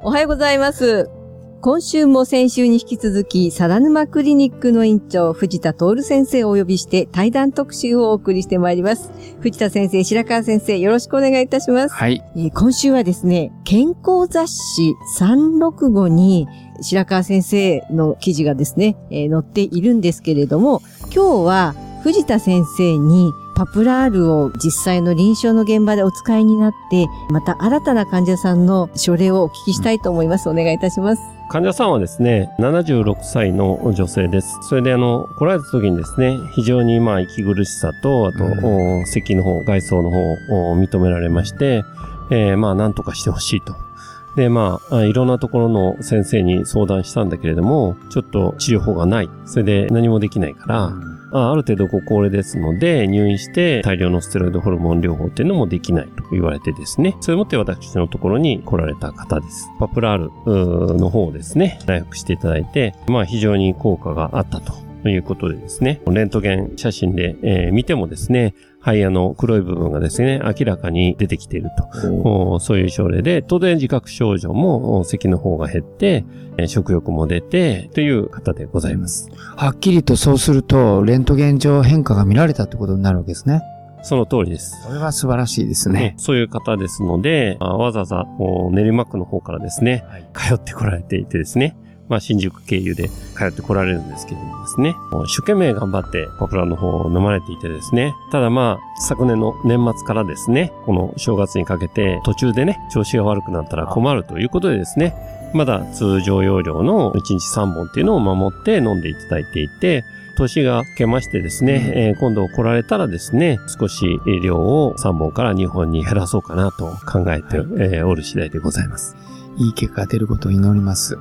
おはようございます。今週も先週に引き続き、サラヌマクリニックの院長、藤田徹先生をお呼びして対談特集をお送りしてまいります。藤田先生、白川先生、よろしくお願いいたします。はい。えー今週はですね、健康雑誌365に白川先生の記事がですね、えー載っているんですけれども、今日は藤田先生にパプラールを実際の臨床の現場でお使いになって、また新たな患者さんの症例をお聞きしたいと思います。お願いいたします。患者さんはですね、76歳の女性です。それであの、来られた時にですね、非常にまあ息苦しさと、あと、うんお咳の方、外装の方を認められまして、えーまあ何とかしてほしいと。で、まあ、あいろんなところの先生に相談したんだけれども、ちょっと治療法がない。それで何もできないから、あある程度ご高齢ですので、入院して大量のステロイドホルモン療法っていうのもできないと言われてですね、それもって私のところに来られた方です。パプラールの方をですね、内服していただいて、まあ非常に効果があったと。いうことでですね、レントゲン写真で、えー見てもですね、肺野の黒い部分がですね、明らかに出てきていると。おそういう症例で、当然自覚症状もお咳の方が減って、えー食欲も出て、という方でございます。はっきりとそうすると、レントゲン上変化が見られたってことになるわけですね。その通りです。それは素晴らしいですね。そういう方ですので、あわざわざ練馬区の方からですね、通ってこられていてですね、まあ新宿経由で通ってこられるんですけどもですね、もう一生懸命頑張ってパプラの方を飲まれていてですね、ただまあ昨年の年末からですね、この正月にかけて途中でね、調子が悪くなったら困るということでですね、まだ通常容量の1日3本っていうのを守って飲んでいただいていて、年が明けましてですね、えー今度来られたらですね、少し量を3本から2本に減らそうかなと考えて、えーおる次第でございます。いい結果が出ることを祈ります。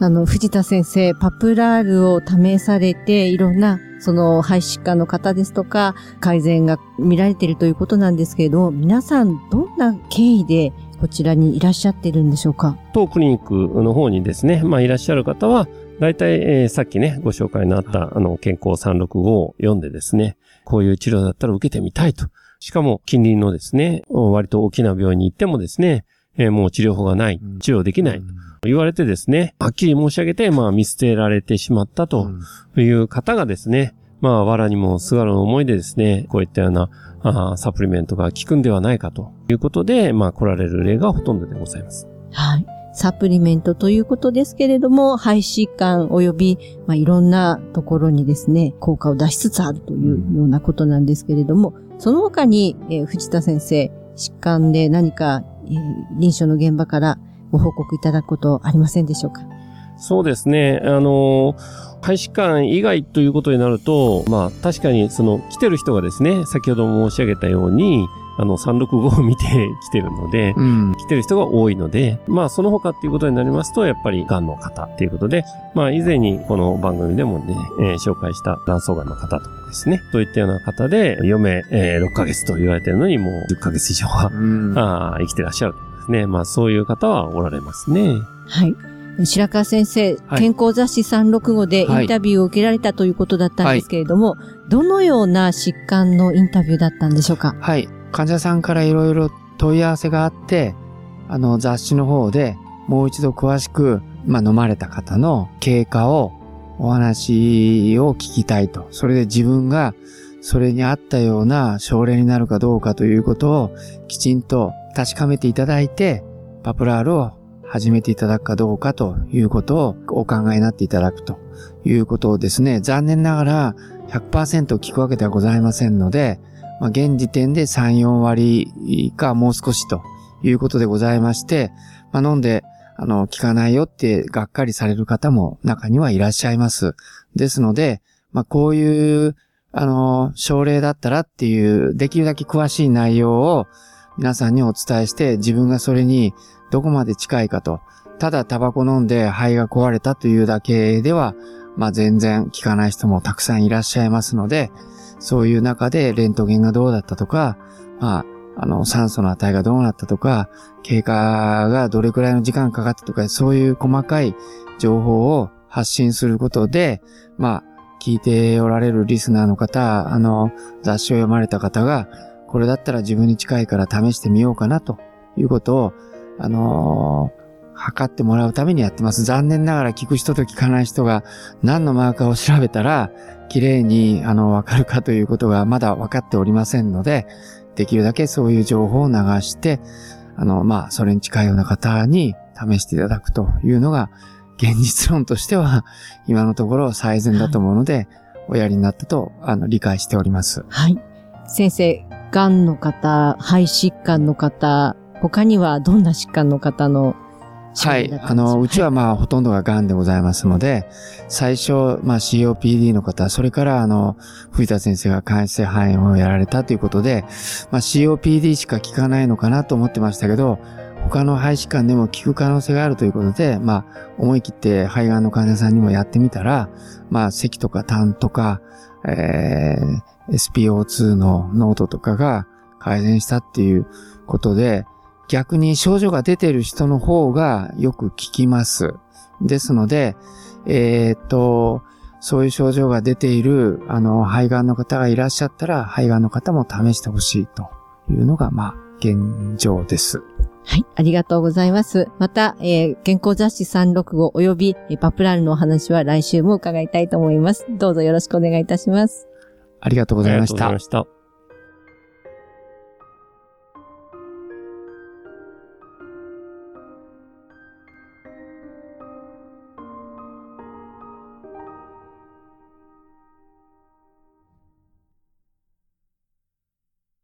あの、藤田先生、パプラールを試されて、いろんな、その、肺疾患の方ですとか、改善が見られているということなんですけれど、皆さん、どんな経緯でこちらにいらっしゃってるんでしょうか？当クリニックの方にですね、まあいらっしゃる方は、大体、えーさっきね、ご紹介のあった、あの、健康365を読んでですね、こういう治療だったら受けてみたいと。しかも、近隣のですね、割と大きな病院に行ってもですね、えーもう治療法がない、治療できないと言われてですね、はっきり申し上げて、まあ見捨てられてしまったという方がですね、まあ、藁にもすがる思いでですね、こういったようなあーサプリメントが効くんではないかということで、まあ来られる例がほとんどでございます。はい。サプリメントということですけれども、肺疾患及び、まあ、いろんなところにですね、効果を出しつつあるというようなことなんですけれども、その他に、えー藤田先生、疾患で何か、えー臨床の現場からご報告いただくことありませんでしょうか？そうですね。あの、肺疾患以外ということになると、まあ確かにその来てる人がですね、先ほども申し上げたように、あの365を見て来てるので、うん。来てる人が多いので、まあその他っていうことになりますと、やっぱり癌の方っていうことで、まあ以前にこの番組でもね、えー紹介した卵巣癌の方とかですね、そういったような方で、余命、えー6ヶ月と言われてるのにもう10ヶ月以上は、うん。あー生きてらっしゃるですね。まあそういう方はおられますね。はい。白川先生、はい健康雑誌365でインタビューを受けられたということだったんですけれども、どのような疾患のインタビューだったんでしょうか？はい。患者さんからいろいろ問い合わせがあって、あの雑誌の方でもう一度詳しく、まあ飲まれた方の経過をお話を聞きたいと。それで自分がそれに合ったような症例になるかどうかということをきちんと確かめていただいて、パプラールを始めていただくかどうかということをお考えになっていただくということをですね、残念ながら100%聞くわけではございませんので、まあ、現時点で3、4割かもう少しということでございまして、まあ、飲んで、あの、効かないよってがっかりされる方も中にはいらっしゃいます。ですので、まあ、こういう、あの、症例だったらっていう、できるだけ詳しい内容を皆さんにお伝えして、自分がそれにどこまで近いかと。ただタバコ飲んで肺が壊れたというだけでは、まあ全然効かない人もたくさんいらっしゃいますので、そういう中でレントゲンがどうだったとか、まあ、あの、酸素の値がどうなったとか、経過がどれくらいの時間かかったとか、そういう細かい情報を発信することで、まあ、聞いておられるリスナーの方、あの、雑誌を読まれた方が、これだったら自分に近いから試してみようかなということを、あのー測ってもらうためにやってます。残念ながら聞く人と聞かない人が何のマーカーを調べたら、綺麗に、あの、わかるかということがまだ分かっておりませんので、できるだけそういう情報を流して、あの、まあ、それに近いような方に試していただくというのが、現実論としては、今のところ最善だと思うので、おやりになったと、あの、理解しております。はい。先生、癌の方、肺疾患の方、他にはどんな疾患の方のはい。あの、うちはまあ、ほとんどが癌でございますので、最初、まあ、COPD の方、それからあの、藤田先生が間質性肺炎をやられたということで、まあ、COPD しか効かないのかなと思ってましたけど、他の肺疾患でも効く可能性があるということで、まあ、思い切って肺がんの患者さんにもやってみたら、まあ、咳とか痰とか、えー、SPO2 の濃度とかが改善したっていうことで、逆に症状が出てる人の方がよく効きます。ですので、えーっと、そういう症状が出ている、あの、肺がんの方がいらっしゃったら、肺がんの方も試してほしいというのが、まあ、現状です。はい、ありがとうございます。また、えー健康雑誌365及び、えーパプラルのお話は来週も伺いたいと思います。どうぞよろしくお願いいたします。ありがとうございま。した。